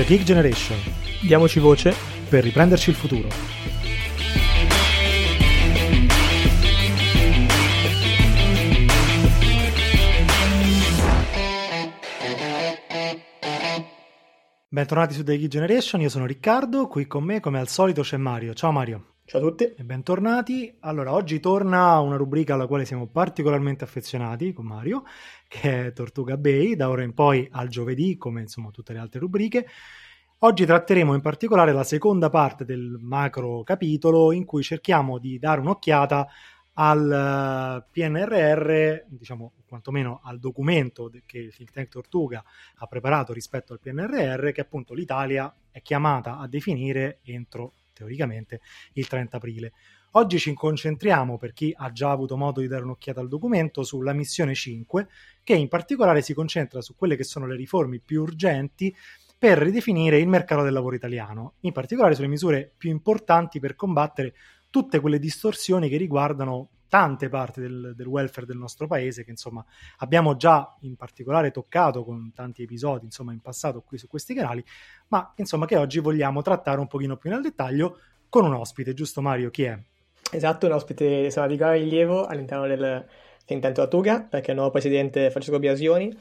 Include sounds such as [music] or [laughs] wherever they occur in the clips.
The Geek Generation. Diamoci voce per riprenderci il futuro. Bentornati su The Geek Generation, io sono Riccardo, qui con me come al solito c'è Mario. Ciao Mario. Ciao a tutti. E bentornati. Allora, oggi torna una rubrica alla quale siamo particolarmente affezionati con Mario, che è Tortuga Bay, da ora in poi al giovedì, come insomma tutte le altre rubriche. Oggi tratteremo in particolare la seconda parte del macro capitolo in cui cerchiamo di dare un'occhiata al eh, PNRR, diciamo quantomeno al documento che il think tank Tortuga ha preparato rispetto al PNRR, che appunto l'Italia è chiamata a definire entro teoricamente il 30 aprile. Oggi ci concentriamo, per chi ha già avuto modo di dare un'occhiata al documento, sulla missione 5, che in particolare si concentra su quelle che sono le riforme più urgenti per ridefinire il mercato del lavoro italiano, in particolare sulle misure più importanti per combattere tutte quelle distorsioni che riguardano tante parti del, del, welfare del nostro paese che insomma abbiamo già in particolare toccato con tanti episodi insomma in passato qui su questi canali ma insomma che oggi vogliamo trattare un pochino più nel dettaglio con un ospite giusto Mario chi è? Esatto un ospite insomma, di grande rilievo all'interno del think tank Tortuga perché è il nuovo presidente Francesco Biasioni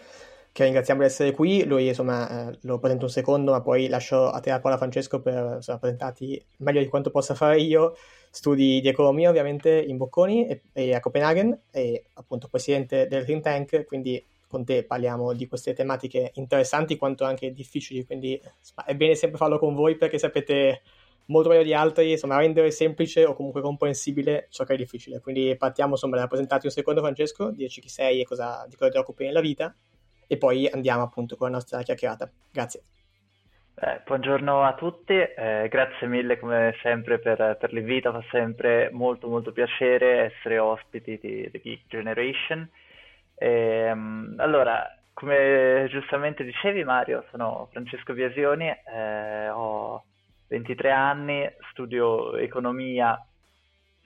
che ringraziamo di essere qui. Lui, insomma, eh, lo presento un secondo, ma poi lascio a te la parola, Francesco, per insomma, presentarti meglio di quanto possa fare io studi di economia ovviamente in Bocconi e, e a Copenaghen e appunto presidente del think tank, quindi con te parliamo di queste tematiche interessanti quanto anche difficili, quindi è bene sempre farlo con voi perché sapete molto meglio di altri, insomma, rendere semplice o comunque comprensibile ciò che è difficile. Quindi partiamo, insomma, da presentarti un secondo, Francesco, dirci chi sei e cosa, di cosa ti occupi nella vita, e poi andiamo appunto con la nostra chiacchierata. Grazie. Eh, buongiorno a tutti, eh, grazie mille come sempre per, per, l'invito, fa sempre molto molto piacere essere ospiti di The Geek Generation. E, um, allora, come giustamente dicevi Mario, sono Francesco Biasioni, eh, ho 23 anni, studio economia,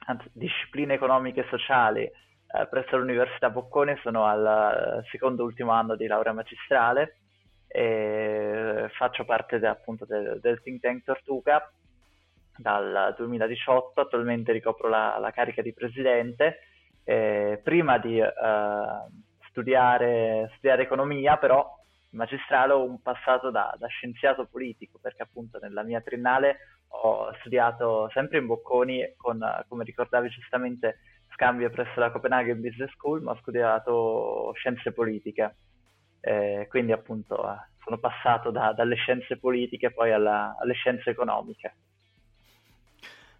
anzi discipline economiche e sociali eh, presso l'Università Bocconi, sono al secondo ultimo anno di laurea magistrale e faccio parte de, appunto del, del think tank Tortuga dal 2018, attualmente ricopro la, la carica di presidente. Eh, prima di eh, studiare, studiare, economia, però magistrale ho un passato da, da, scienziato politico, perché appunto nella mia triennale ho studiato sempre in Bocconi con, come ricordavi giustamente, scambio presso la Copenaghen Business School, ma ho studiato scienze politiche eh, quindi appunto eh, sono passato da, dalle scienze politiche poi alla, alle scienze economiche.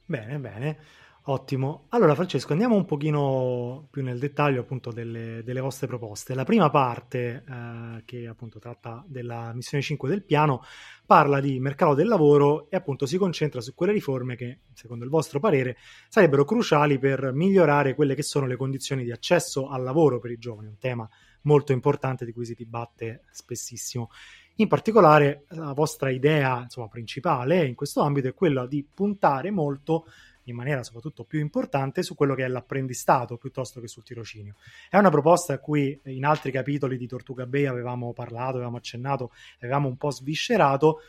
Bene, bene. Ottimo. Allora, Francesco, andiamo un pochino più nel dettaglio appunto delle, delle vostre proposte. La prima parte, eh, che appunto tratta della missione 5 del piano, parla di mercato del lavoro e appunto si concentra su quelle riforme che, secondo il vostro parere, sarebbero cruciali per migliorare quelle che sono le condizioni di accesso al lavoro per i giovani, un tema molto importante di cui si dibatte spessissimo. In particolare, la vostra idea insomma, principale in questo ambito è quella di puntare molto in maniera soprattutto più importante su quello che è l'apprendistato piuttosto che sul tirocinio. È una proposta a cui in altri capitoli di Tortuga Bay avevamo parlato, avevamo accennato, avevamo un po' sviscerato,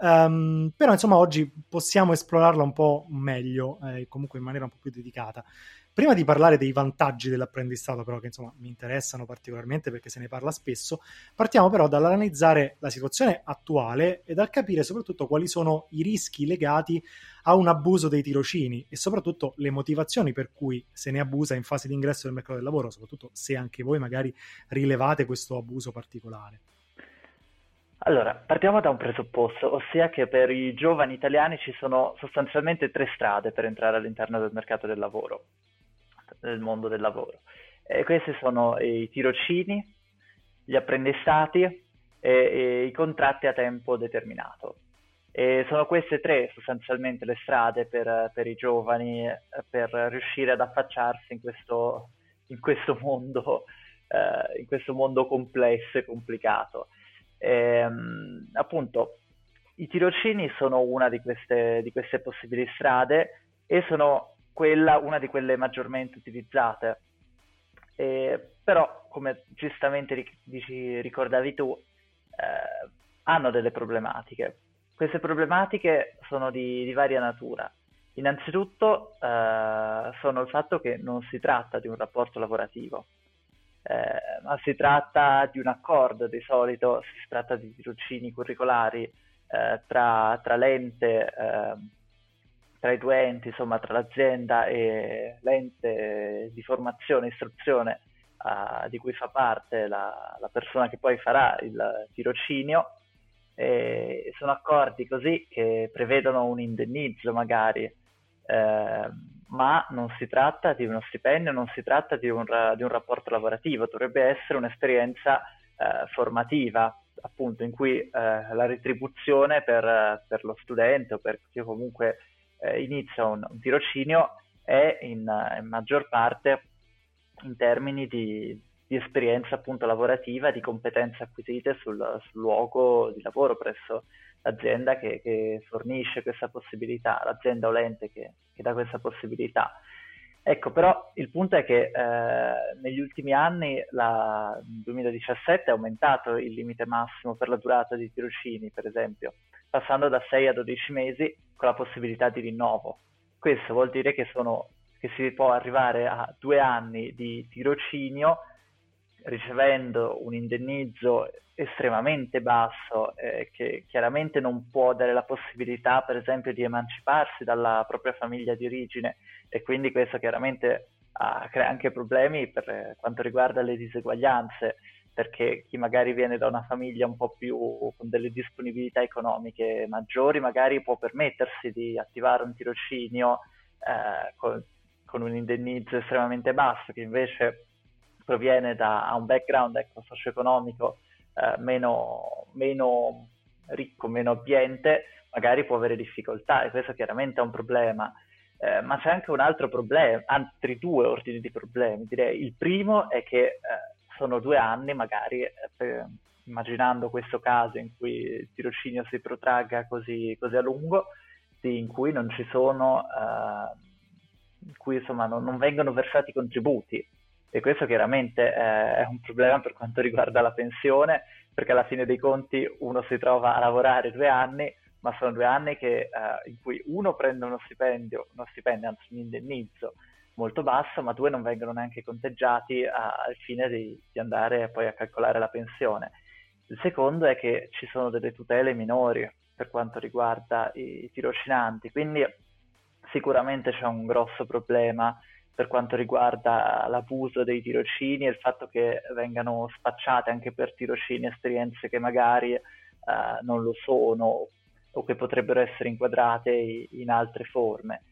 um, però insomma oggi possiamo esplorarla un po' meglio, eh, comunque in maniera un po' più dedicata. Prima di parlare dei vantaggi dell'apprendistato, però, che insomma mi interessano particolarmente perché se ne parla spesso, partiamo però dall'analizzare la situazione attuale e dal capire soprattutto quali sono i rischi legati a un abuso dei tirocini e soprattutto le motivazioni per cui se ne abusa in fase di ingresso del mercato del lavoro, soprattutto se anche voi magari rilevate questo abuso particolare. Allora, partiamo da un presupposto, ossia che per i giovani italiani ci sono sostanzialmente tre strade per entrare all'interno del mercato del lavoro nel mondo del lavoro. E questi sono i tirocini, gli apprendistati e, e i contratti a tempo determinato. E sono queste tre sostanzialmente le strade per, per i giovani per riuscire ad affacciarsi in questo, in questo, mondo, eh, in questo mondo complesso e complicato. Ehm, appunto, i tirocini sono una di queste, di queste possibili strade e sono quella una di quelle maggiormente utilizzate. Eh, però, come giustamente ric- dici, ricordavi tu, eh, hanno delle problematiche. queste problematiche sono di, di varia natura. Innanzitutto eh, sono il fatto che non si tratta di un rapporto lavorativo, eh, ma si tratta di un accordo, di solito si tratta di tirocini curricolari eh, tra, tra, l'ente, eh, tra i due enti, insomma tra l'azienda e l'ente di formazione e istruzione uh, di cui fa parte la, la, persona che poi farà il tirocinio. E sono accordi così che prevedono un indennizzo magari, eh, ma non si tratta di uno stipendio, non si tratta di un, di un rapporto lavorativo, dovrebbe essere un'esperienza eh, formativa, appunto, in cui eh, la retribuzione per, per, lo studente o per chi comunque eh, inizia un, un, tirocinio è in, in maggior parte in termini di, di, esperienza appunto lavorativa, di competenze acquisite sul, sul luogo di lavoro presso l'azienda che, che, fornisce questa possibilità, l'azienda o l'ente che, che dà questa possibilità. Ecco, però il punto è che eh, negli ultimi anni, la, nel 2017, è aumentato il limite massimo per la durata dei tirocini, per esempio, passando da 6 a 12 mesi con la possibilità di rinnovo. Questo vuol dire che sono che si può arrivare a due anni di tirocinio ricevendo un indennizzo estremamente basso eh, che chiaramente non può dare la possibilità per esempio di emanciparsi dalla propria famiglia di origine e quindi questo chiaramente ah, crea anche problemi per quanto riguarda le diseguaglianze perché chi magari viene da una famiglia un po' più con delle disponibilità economiche maggiori magari può permettersi di attivare un tirocinio eh, con, con un indennizzo estremamente basso, che invece proviene da un background ecco, socio-economico eh, meno, meno ricco, meno abbiente, magari può avere difficoltà e questo chiaramente è un problema. Eh, ma c'è anche un altro problema, altri due ordini di problemi, direi. Il primo è che eh, sono due anni, magari, eh, per, immaginando questo caso in cui il tirocinio si protragga così, così a lungo, in cui non ci sono eh, in cui insomma non, non vengono versati contributi e questo chiaramente è un problema per quanto riguarda la pensione perché alla fine dei conti uno si trova a lavorare due anni ma sono due anni che, uh, in cui uno prende uno stipendio, uno stipendio, anzi un indennizzo molto basso, ma due non vengono neanche conteggiati a, al fine di, di, andare poi a calcolare la pensione. Il secondo è che ci sono delle tutele minori per quanto riguarda i, i tirocinanti, quindi sicuramente c'è un grosso problema per quanto riguarda l'abuso dei tirocini e il fatto che vengano spacciate anche per tirocini esperienze che magari eh, non lo sono o che potrebbero essere inquadrate in altre forme,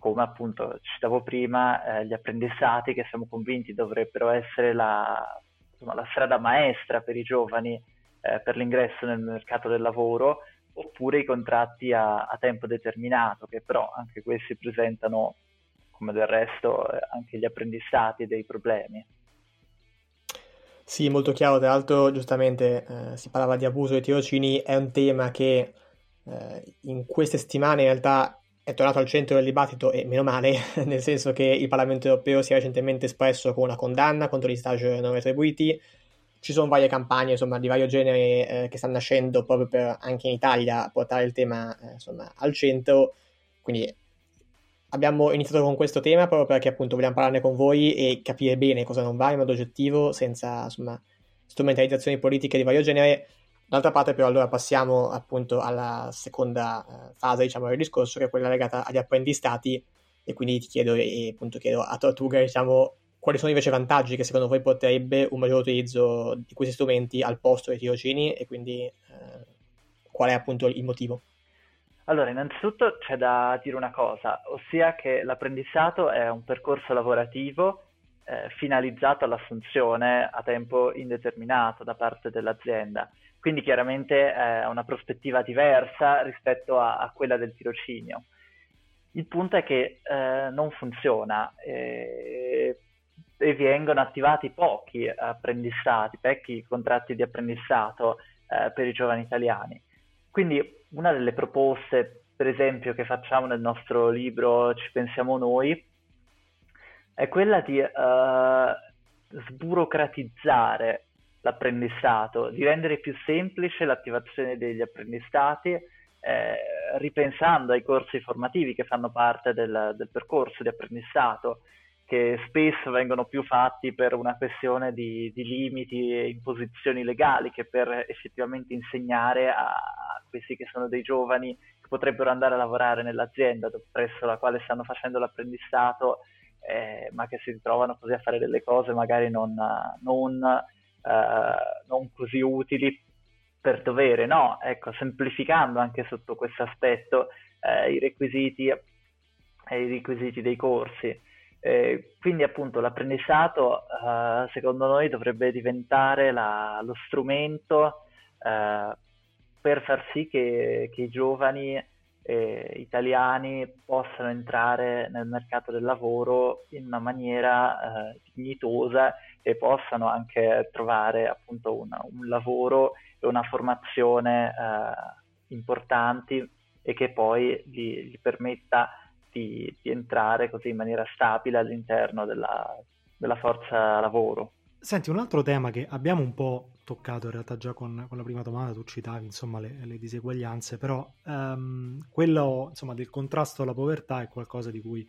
come appunto citavo prima eh, gli apprendistati che siamo convinti dovrebbero essere la, insomma, la strada maestra per i giovani eh, per l'ingresso nel mercato del lavoro oppure i contratti a, a, tempo determinato, che però anche questi presentano, come del resto, eh, anche gli apprendistati dei problemi. Sì, molto chiaro, tra l'altro giustamente eh, si parlava di abuso dei tirocini, è un tema che eh, in queste settimane in realtà è tornato al centro del dibattito e meno male, [laughs] nel senso che il Parlamento europeo si è recentemente espresso con una condanna contro gli stage non retribuiti, ci sono varie campagne insomma, di vario genere eh, che stanno nascendo proprio per anche in Italia portare il tema eh, insomma, al centro. Quindi abbiamo iniziato con questo tema proprio perché appunto vogliamo parlarne con voi e capire bene cosa non va in modo oggettivo senza insomma, strumentalizzazioni politiche di vario genere. D'altra parte però allora passiamo appunto alla seconda eh, fase diciamo, del discorso che è quella legata agli apprendistati e quindi ti chiedo e appunto chiedo a Tortuga diciamo quali sono invece i vantaggi che secondo voi porterebbe un maggiore utilizzo di questi strumenti al posto dei tirocini e quindi eh, qual è appunto il motivo? Allora, innanzitutto c'è da dire una cosa, ossia che l'apprendistato è un percorso lavorativo eh, finalizzato all'assunzione a tempo indeterminato da parte dell'azienda. Quindi chiaramente è una prospettiva diversa rispetto a, a quella del tirocinio. Il punto è che eh, non funziona. Eh, e vengono attivati pochi apprendistati, pochi contratti di apprendistato eh, per i giovani italiani. Quindi una delle proposte, per esempio, che facciamo nel nostro libro Ci pensiamo noi, è quella di uh, sburocratizzare l'apprendistato, di rendere più semplice l'attivazione degli apprendistati, eh, ripensando ai corsi formativi che fanno parte del, del percorso di apprendistato, che spesso vengono più fatti per una questione di, di, limiti e imposizioni legali che per effettivamente insegnare a questi che sono dei giovani che potrebbero andare a lavorare nell'azienda presso la quale stanno facendo l'apprendistato, eh, ma che si ritrovano così a fare delle cose magari non, non, eh, non così utili per dovere, no? Ecco, semplificando anche sotto questo aspetto eh, i requisiti e i requisiti dei corsi. Quindi appunto l'apprendistato eh, secondo noi dovrebbe diventare la, lo strumento eh, per far sì che, che i giovani eh, italiani possano entrare nel mercato del lavoro in una maniera eh, dignitosa e possano anche trovare appunto una, un lavoro e una formazione eh, importanti e che poi gli, gli permetta di, di, entrare così in maniera stabile all'interno della, della forza lavoro. Senti, un altro tema che abbiamo un po' toccato in realtà già con, con la prima domanda, tu citavi insomma le, le diseguaglianze, però um, quello insomma, del contrasto alla povertà è qualcosa di cui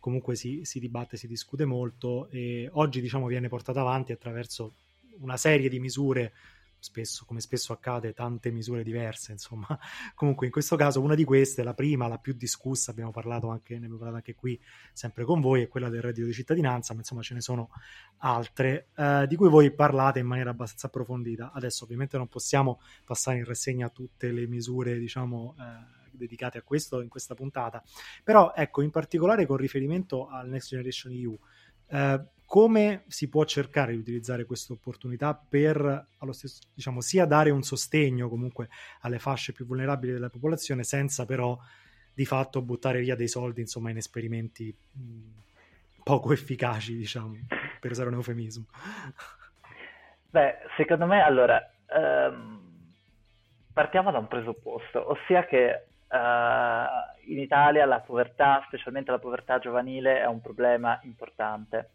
comunque si, si dibatte, si discute molto e oggi diciamo viene portato avanti attraverso una serie di misure spesso, come spesso accade, tante misure diverse, insomma. [laughs] Comunque in questo caso una di queste, la prima, la più discussa, abbiamo parlato anche, ne abbiamo parlato anche qui, sempre con voi, è quella del reddito di cittadinanza, ma insomma ce ne sono altre, eh, di cui voi parlate in maniera abbastanza approfondita. Adesso ovviamente non possiamo passare in rassegna tutte le misure, diciamo... Eh, dedicate a questo in questa puntata però ecco in particolare con riferimento al Next Generation EU eh, come si può cercare di utilizzare questa opportunità per stesso, diciamo, sia dare un sostegno comunque alle fasce più vulnerabili della popolazione senza però di fatto buttare via dei soldi insomma in esperimenti poco efficaci diciamo per usare un eufemismo beh secondo me allora ehm, partiamo da un presupposto ossia che Uh, in Italia la povertà, specialmente la povertà giovanile, è un problema importante.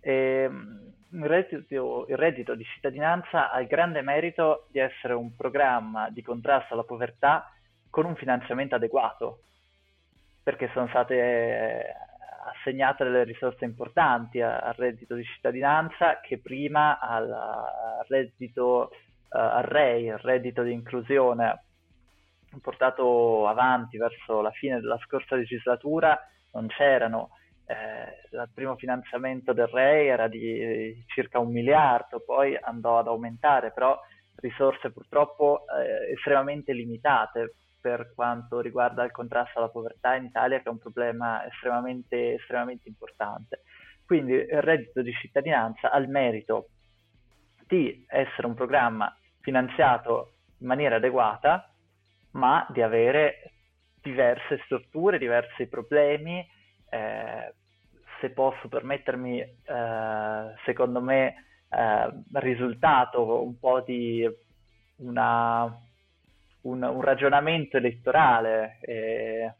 E, ehm, il, reddito, il reddito di cittadinanza ha il grande merito di essere un programma di contrasto alla povertà con un finanziamento adeguato, perché sono state eh, assegnate delle risorse importanti al reddito di cittadinanza che prima al, reddito uh, al il reddito di inclusione portato avanti verso la fine della scorsa legislatura non c'erano eh, il primo finanziamento del REI era di circa un miliardo, poi andò ad aumentare, però risorse purtroppo eh, estremamente limitate per quanto riguarda il contrasto alla povertà in Italia, che è un problema estremamente, estremamente importante. Quindi il reddito di cittadinanza ha il merito di essere un programma finanziato in maniera adeguata, ma di avere diverse strutture, diversi problemi, eh, se posso permettermi, eh, secondo me, eh, risultato un po' di una, un, un, ragionamento elettorale eh,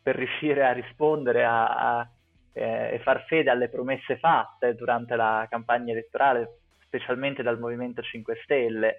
per riuscire a rispondere a, a, eh, e far fede alle promesse fatte durante la campagna elettorale, specialmente dal Movimento 5 Stelle,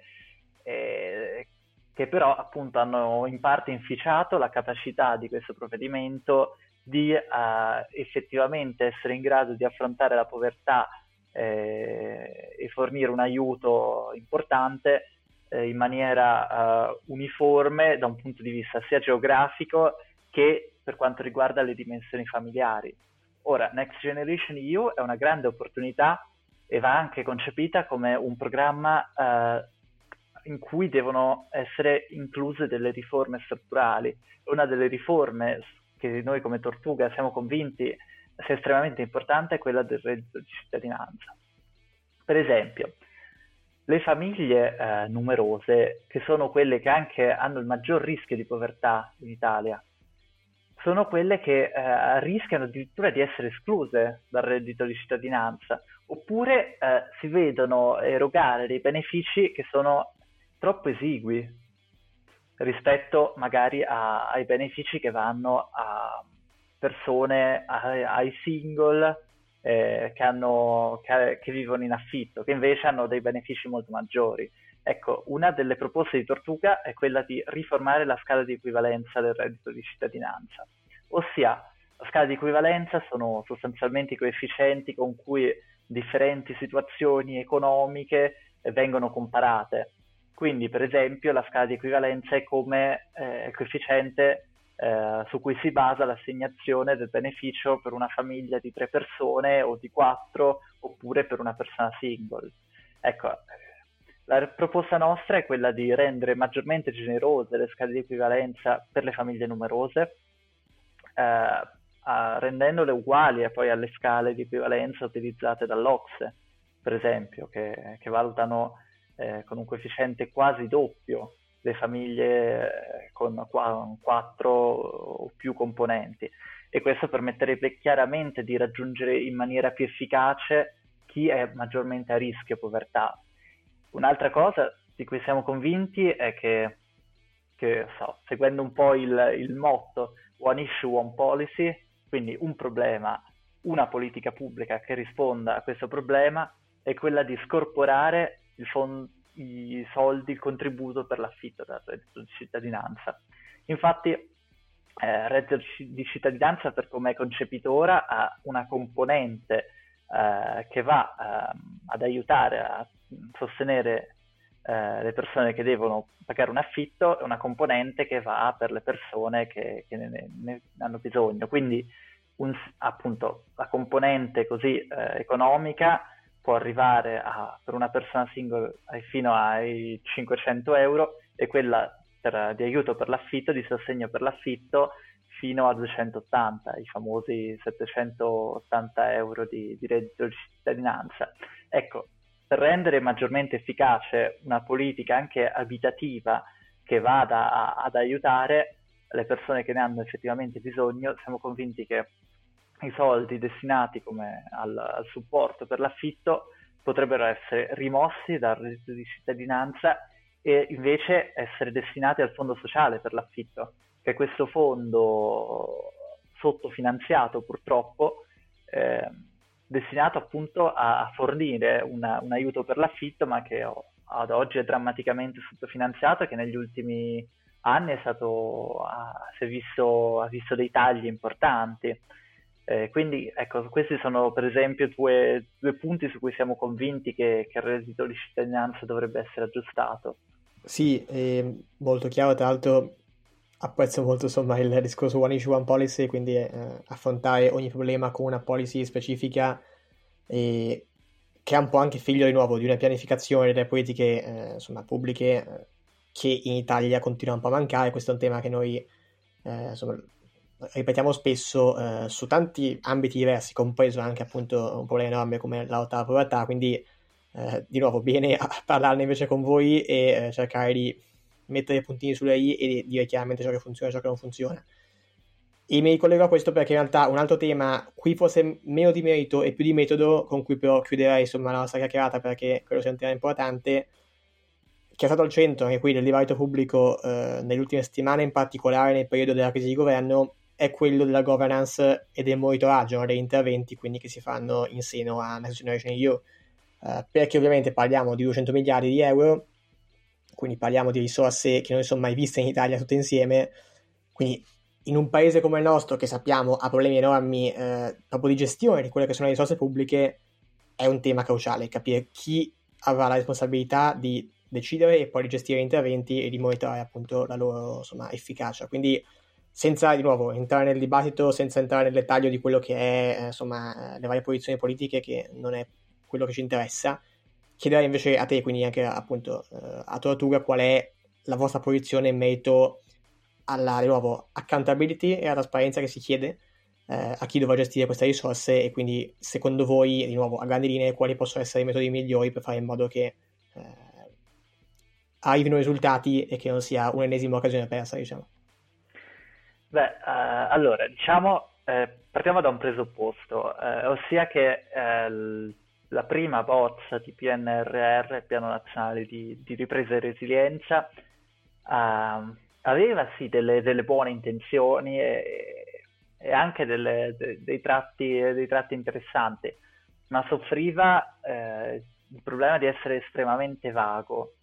eh, che però appunto hanno in parte inficiato la capacità di questo provvedimento di uh, effettivamente essere in grado di affrontare la povertà eh, e fornire un aiuto importante eh, in maniera uh, uniforme da un punto di vista sia geografico che per quanto riguarda le dimensioni familiari. Ora, Next Generation EU è una grande opportunità e va anche concepita come un programma uh, in cui devono essere incluse delle riforme strutturali. Una delle riforme che noi come Tortuga siamo convinti sia estremamente importante è quella del reddito di cittadinanza. Per esempio, le famiglie eh, numerose, che sono quelle che anche hanno il maggior rischio di povertà in Italia, sono quelle che eh, rischiano addirittura di essere escluse dal reddito di cittadinanza, oppure eh, si vedono erogare dei benefici che sono troppo esigui rispetto magari a, ai benefici che vanno a persone, ai, ai single eh, che, hanno, che, che, vivono in affitto, che invece hanno dei benefici molto maggiori. Ecco, una delle proposte di Tortuga è quella di riformare la scala di equivalenza del reddito di cittadinanza, ossia la scala di equivalenza sono sostanzialmente i coefficienti con cui differenti situazioni economiche vengono comparate. Quindi, per esempio, la scala di equivalenza è come eh, coefficiente eh, su cui si basa l'assegnazione del beneficio per una famiglia di tre persone o di quattro, oppure per una persona single. Ecco, la proposta nostra è quella di rendere maggiormente generose le scale di equivalenza per le famiglie numerose, eh, rendendole uguali poi alle scale di equivalenza utilizzate dall'Ocse, per esempio, che, che valutano eh, con un coefficiente quasi doppio le famiglie eh, con qu- quattro o più componenti. E questo permetterebbe chiaramente di raggiungere in maniera più efficace chi è maggiormente a rischio povertà. Un'altra cosa di cui siamo convinti è che, che so, seguendo un po' il, il motto One Issue, One Policy, quindi un problema, una politica pubblica che risponda a questo problema, è quella di scorporare fond- i soldi, il contributo per l'affitto del reddito di cittadinanza. Infatti, eh, reddito di cittadinanza, per come è concepito ora, ha una componente eh, che va eh, ad aiutare a sostenere eh, le persone che devono pagare un affitto e una componente che va per le persone che, che ne, ne, hanno bisogno. Quindi un, appunto la componente così eh, economica può arrivare a, per una persona single fino ai 500 euro e quella per, di aiuto per l'affitto, di sostegno per l'affitto fino a 280, i famosi 780 euro di, di reddito di cittadinanza. Ecco, per rendere maggiormente efficace una politica anche abitativa che vada a, ad aiutare le persone che ne hanno effettivamente bisogno, siamo convinti che i soldi destinati al, al, supporto per l'affitto potrebbero essere rimossi dal reddito di cittadinanza e invece essere destinati al fondo sociale per l'affitto, che è questo fondo sottofinanziato purtroppo eh, destinato appunto a fornire una, un aiuto per l'affitto, ma che ad oggi è drammaticamente sottofinanziato e che negli ultimi anni è stato, ha, visto, ha visto dei tagli importanti. Eh, quindi ecco, questi sono per esempio due, due, punti su cui siamo convinti che, che il reddito di cittadinanza dovrebbe essere aggiustato. Sì, molto chiaro, tra l'altro apprezzo molto insomma il discorso one issue one policy, quindi eh, affrontare ogni problema con una policy specifica che è un po' anche figlio di nuovo di una pianificazione delle politiche eh, insomma, pubbliche eh, che in Italia continua un po' a mancare. Questo è un tema che noi eh, insomma, ripetiamo spesso eh, su tanti ambiti diversi, compreso anche appunto un problema enorme come la lotta alla povertà. Quindi, eh, di nuovo, bene a [laughs] parlarne invece con voi e cercare di mettere i puntini sulle i e dire chiaramente ciò che funziona e ciò che non funziona. E mi ricollego a questo perché in realtà un altro tema, qui forse meno di merito e più di metodo, con cui però chiuderei insomma la nostra chiacchierata perché quello sia un tema importante, che è stato al centro anche qui del dibattito pubblico eh, nelle ultime settimane, in particolare nel periodo della crisi di governo, è quello della governance e del monitoraggio degli interventi quindi che si fanno in seno a Next Generation EU. Eh, perché ovviamente parliamo di 200 miliardi di euro quindi parliamo di risorse che non sono mai viste in Italia tutte insieme, quindi in un paese come il nostro che sappiamo ha problemi enormi eh, proprio di gestione di quelle che sono le risorse pubbliche, è un tema cruciale, capire chi avrà la responsabilità di decidere e poi di gestire gli interventi e di monitorare appunto la loro insomma, efficacia. Quindi senza di nuovo entrare nel dibattito, senza entrare nel dettaglio di quello che è eh, insomma, le varie posizioni politiche, che non è quello che ci interessa, chiederei invece a te, quindi anche appunto eh, a Tortuga, qual è la vostra posizione in merito alla, di nuovo, accountability e alla trasparenza che si chiede eh, a chi dovrà gestire queste risorse e quindi secondo voi, di nuovo, a grandi linee, quali possono essere i metodi migliori per fare in modo che eh, arrivino risultati e che non sia un'ennesima occasione persa, diciamo. Beh, uh, allora, diciamo, eh, partiamo da un presupposto, eh, ossia che eh, la prima bozza di PNRR, Piano Nazionale di, di Ripresa e Resilienza, uh, aveva sì delle, delle, buone intenzioni e, e anche delle, de, dei, tratti, dei, tratti, interessanti, ma soffriva eh, il problema di essere estremamente vago.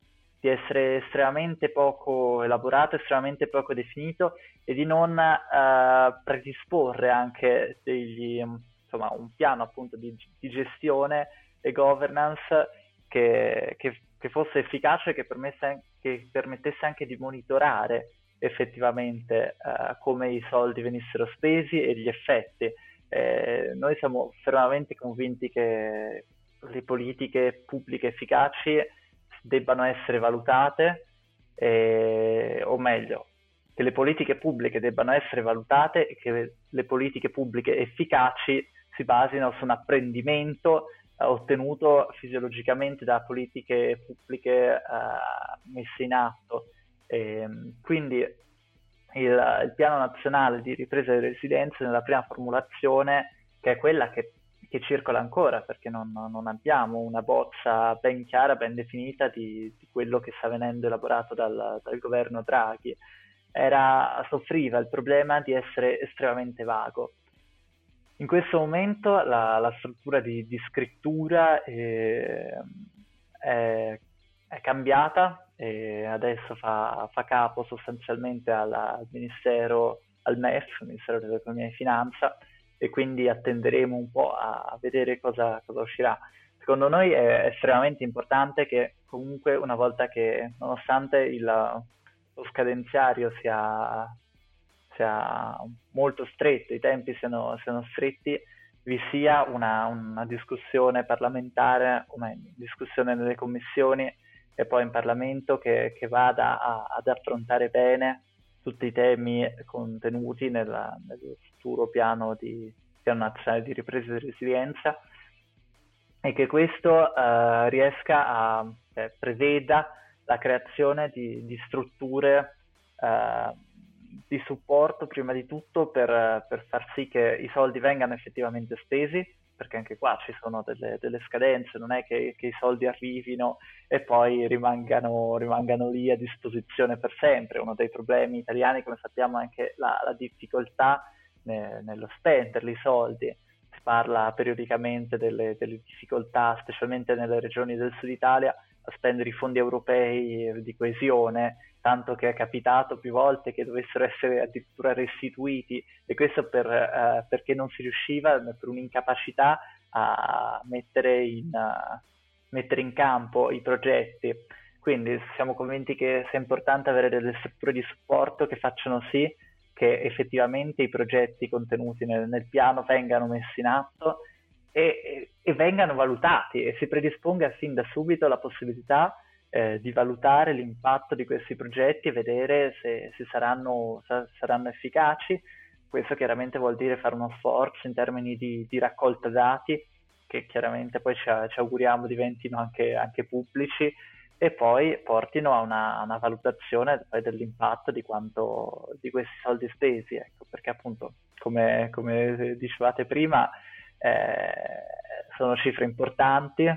Di essere estremamente poco elaborato, estremamente poco definito e di non uh, predisporre anche degli, insomma, un piano appunto di, di gestione e governance che, che, che fosse efficace e che, che, permettesse anche di monitorare effettivamente uh, come i soldi venissero spesi e gli effetti. Eh, noi siamo fermamente convinti che le politiche pubbliche efficaci debbano essere valutate, eh, o meglio, che le politiche pubbliche debbano essere valutate e che le politiche pubbliche efficaci si basino su un apprendimento eh, ottenuto fisiologicamente da politiche pubbliche eh, messe in atto. E, quindi il, il, piano nazionale di ripresa delle residenze nella prima formulazione, che è quella che che circola ancora perché non, non, abbiamo una bozza ben chiara, ben definita di, di quello che sta venendo elaborato dal, dal, governo Draghi. Era, soffriva il problema di essere estremamente vago. In questo momento la, la struttura di, di scrittura è, è, è, cambiata e adesso fa, fa capo sostanzialmente alla, al Ministero, al MEF, Ministero dell'Economia e Finanza, e quindi attenderemo un po' a vedere cosa, cosa uscirà. Secondo noi è estremamente importante che comunque una volta che, nonostante il, lo scadenziario sia, sia, molto stretto, i tempi siano, siano stretti, vi sia una, una, discussione parlamentare, meglio, discussione nelle commissioni e poi in Parlamento che, che vada a, ad affrontare bene tutti i temi contenuti nella, nel futuro piano, di, piano nazionale di ripresa e resilienza e che questo eh, riesca a eh, preveda la creazione di, di strutture eh, di supporto prima di tutto per, per, far sì che i soldi vengano effettivamente spesi perché anche qua ci sono delle, delle scadenze, non è che, che, i soldi arrivino e poi rimangano, rimangano, lì a disposizione per sempre. Uno dei problemi italiani, come sappiamo, è anche la, la difficoltà ne, nello spenderli i soldi. Si parla periodicamente delle, delle difficoltà, specialmente nelle regioni del sud Italia, spendere i fondi europei di coesione, tanto che è capitato più volte che dovessero essere addirittura restituiti e questo per, eh, perché non si riusciva, per un'incapacità a mettere in, uh, mettere in campo i progetti. Quindi siamo convinti che sia importante avere delle strutture di supporto che facciano sì che effettivamente i progetti contenuti nel, nel piano vengano messi in atto e, e, vengano valutati e si predisponga fin da subito la possibilità eh, di valutare l'impatto di questi progetti e vedere se, se saranno, sa, saranno, efficaci. Questo chiaramente vuol dire fare uno sforzo in termini di, di raccolta dati che chiaramente poi ci, ci auguriamo diventino anche, anche, pubblici e poi portino a una, una valutazione dell'impatto di, quanto, di questi soldi spesi, ecco, perché appunto come, come dicevate prima eh, sono cifre importanti,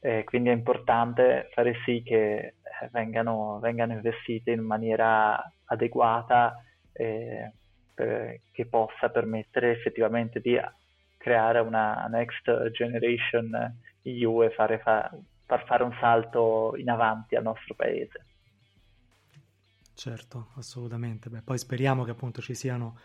eh, quindi è importante fare sì che eh, vengano, vengano, investite in maniera adeguata eh, per, che possa permettere effettivamente di creare una next generation EU e fare, fa, far fare un salto in avanti al nostro paese. Certo, assolutamente. Beh, poi speriamo che appunto ci siano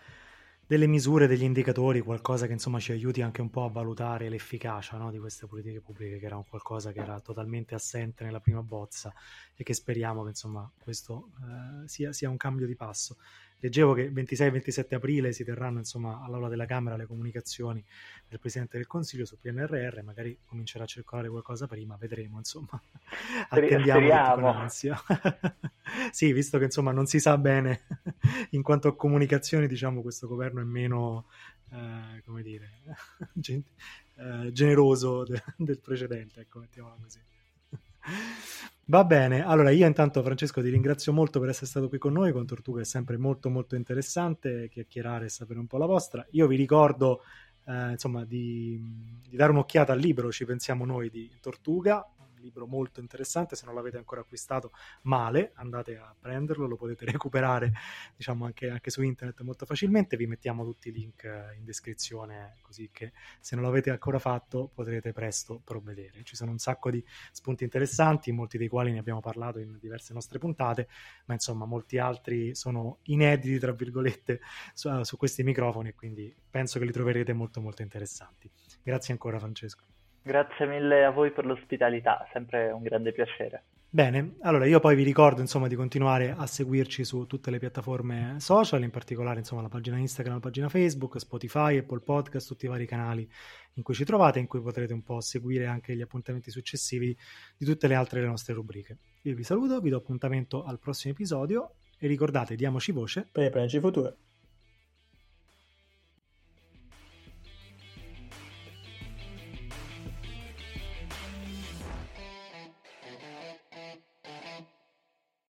delle misure, degli indicatori, qualcosa che insomma ci aiuti anche un po' a valutare l'efficacia no, di queste politiche pubbliche, che era un qualcosa che era totalmente assente nella prima bozza e che speriamo che insomma questo eh, sia, sia un cambio di passo. Leggevo che 26-27 aprile si terranno insomma all'aula della Camera le comunicazioni del Presidente del Consiglio sul PNRR, magari comincerà a circolare qualcosa prima, vedremo insomma. Attendiamo con ansia. [laughs] sì, visto che insomma non si sa bene [laughs] in quanto a comunicazioni, diciamo questo governo è meno, eh, come dire, [laughs] gen- eh, generoso de- del precedente, ecco, mettiamola così. Va bene, allora io intanto Francesco ti ringrazio molto per essere stato qui con noi, con Tortuga è sempre molto molto interessante chiacchierare e sapere un po' la vostra. Io vi ricordo eh, insomma di, di, dare un'occhiata al libro Ci pensiamo noi di Tortuga, libro molto interessante, se non l'avete ancora acquistato male, andate a prenderlo, lo potete [laughs] recuperare diciamo anche, anche su internet molto facilmente, vi mettiamo tutti i link eh, in descrizione così che se non l'avete ancora fatto potrete presto provvedere. Ci sono un sacco di spunti interessanti, molti dei quali ne abbiamo parlato in diverse nostre puntate, ma insomma molti altri sono inediti tra virgolette su, su questi microfoni e quindi penso che li troverete molto molto interessanti. Grazie ancora Francesco. Grazie mille a voi per l'ospitalità, sempre un grande piacere. Bene, allora io poi vi ricordo insomma di continuare a seguirci su tutte le piattaforme social, in particolare insomma la pagina Instagram, la pagina Facebook, Spotify, Apple Podcast, tutti i vari canali in cui ci trovate, in cui potrete un po' seguire anche gli appuntamenti successivi di tutte le altre delle nostre rubriche. Io vi saluto, vi do appuntamento al prossimo episodio e ricordate, diamoci voce per il planeta futuro.